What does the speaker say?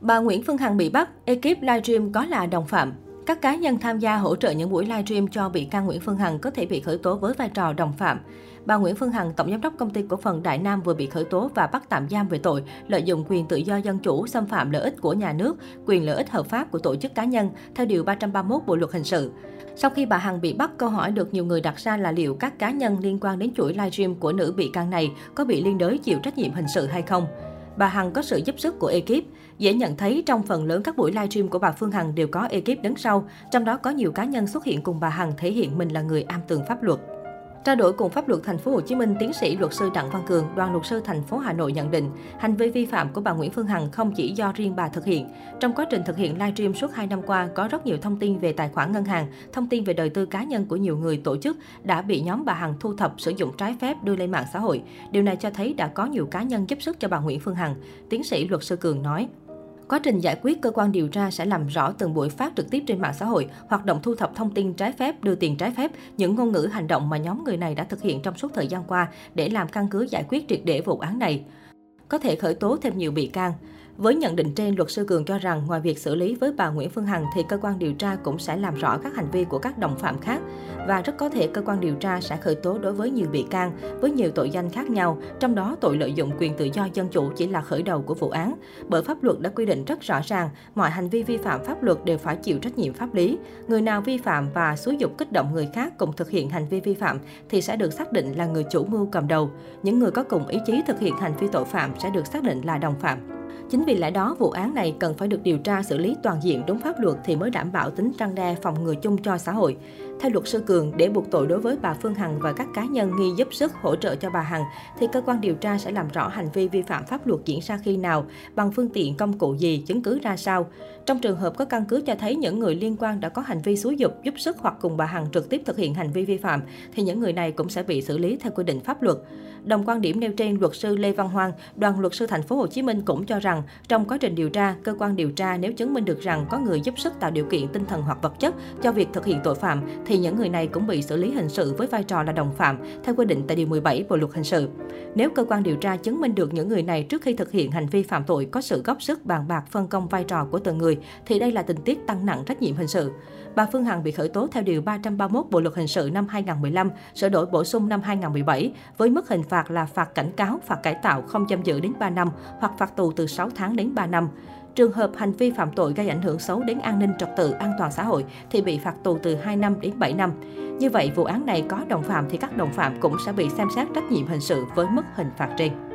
Bà Nguyễn Phương Hằng bị bắt, ekip livestream có là đồng phạm. Các cá nhân tham gia hỗ trợ những buổi livestream cho bị can Nguyễn Phương Hằng có thể bị khởi tố với vai trò đồng phạm. Bà Nguyễn Phương Hằng, tổng giám đốc công ty cổ phần Đại Nam vừa bị khởi tố và bắt tạm giam về tội lợi dụng quyền tự do dân chủ, xâm phạm lợi ích của nhà nước, quyền lợi ích hợp pháp của tổ chức cá nhân theo điều 331 Bộ luật hình sự. Sau khi bà Hằng bị bắt, câu hỏi được nhiều người đặt ra là liệu các cá nhân liên quan đến chuỗi livestream của nữ bị can này có bị liên đới chịu trách nhiệm hình sự hay không? Bà Hằng có sự giúp sức của ekip. Dễ nhận thấy trong phần lớn các buổi livestream của bà Phương Hằng đều có ekip đứng sau, trong đó có nhiều cá nhân xuất hiện cùng bà Hằng thể hiện mình là người am tường pháp luật. Trao đổi cùng pháp luật thành phố Hồ Chí Minh, tiến sĩ luật sư Đặng Văn Cường, đoàn luật sư thành phố Hà Nội nhận định, hành vi vi phạm của bà Nguyễn Phương Hằng không chỉ do riêng bà thực hiện. Trong quá trình thực hiện livestream suốt 2 năm qua, có rất nhiều thông tin về tài khoản ngân hàng, thông tin về đời tư cá nhân của nhiều người tổ chức đã bị nhóm bà Hằng thu thập sử dụng trái phép đưa lên mạng xã hội. Điều này cho thấy đã có nhiều cá nhân giúp sức cho bà Nguyễn Phương Hằng, tiến sĩ luật sư Cường nói. Quá trình giải quyết, cơ quan điều tra sẽ làm rõ từng buổi phát trực tiếp trên mạng xã hội, hoạt động thu thập thông tin trái phép, đưa tiền trái phép, những ngôn ngữ hành động mà nhóm người này đã thực hiện trong suốt thời gian qua để làm căn cứ giải quyết triệt để vụ án này. Có thể khởi tố thêm nhiều bị can. Với nhận định trên, luật sư Cường cho rằng ngoài việc xử lý với bà Nguyễn Phương Hằng thì cơ quan điều tra cũng sẽ làm rõ các hành vi của các đồng phạm khác và rất có thể cơ quan điều tra sẽ khởi tố đối với nhiều bị can với nhiều tội danh khác nhau, trong đó tội lợi dụng quyền tự do dân chủ chỉ là khởi đầu của vụ án. Bởi pháp luật đã quy định rất rõ ràng, mọi hành vi vi phạm pháp luật đều phải chịu trách nhiệm pháp lý. Người nào vi phạm và xúi dục kích động người khác cùng thực hiện hành vi vi phạm thì sẽ được xác định là người chủ mưu cầm đầu. Những người có cùng ý chí thực hiện hành vi tội phạm sẽ được xác định là đồng phạm. Chính vì lẽ đó, vụ án này cần phải được điều tra xử lý toàn diện đúng pháp luật thì mới đảm bảo tính răng đe phòng ngừa chung cho xã hội. Theo luật sư Cường, để buộc tội đối với bà Phương Hằng và các cá nhân nghi giúp sức hỗ trợ cho bà Hằng, thì cơ quan điều tra sẽ làm rõ hành vi vi phạm pháp luật diễn ra khi nào, bằng phương tiện công cụ gì, chứng cứ ra sao. Trong trường hợp có căn cứ cho thấy những người liên quan đã có hành vi xúi dục, giúp sức hoặc cùng bà Hằng trực tiếp thực hiện hành vi vi phạm, thì những người này cũng sẽ bị xử lý theo quy định pháp luật. Đồng quan điểm nêu trên, luật sư Lê Văn hoàng đoàn luật sư thành phố Hồ Chí Minh cũng cho rằng trong quá trình điều tra, cơ quan điều tra nếu chứng minh được rằng có người giúp sức tạo điều kiện tinh thần hoặc vật chất cho việc thực hiện tội phạm thì những người này cũng bị xử lý hình sự với vai trò là đồng phạm theo quy định tại điều 17 Bộ luật hình sự. Nếu cơ quan điều tra chứng minh được những người này trước khi thực hiện hành vi phạm tội có sự góp sức bàn bạc phân công vai trò của từng người thì đây là tình tiết tăng nặng trách nhiệm hình sự. Bà Phương Hằng bị khởi tố theo điều 331 Bộ luật hình sự năm 2015, sửa đổi bổ sung năm 2017 với mức hình phạt là phạt cảnh cáo, phạt cải tạo không giam giữ đến 3 năm hoặc phạt tù từ 6 tháng đến 3 năm. Trường hợp hành vi phạm tội gây ảnh hưởng xấu đến an ninh trật tự, an toàn xã hội thì bị phạt tù từ 2 năm đến 7 năm. Như vậy, vụ án này có đồng phạm thì các đồng phạm cũng sẽ bị xem xét trách nhiệm hình sự với mức hình phạt trên.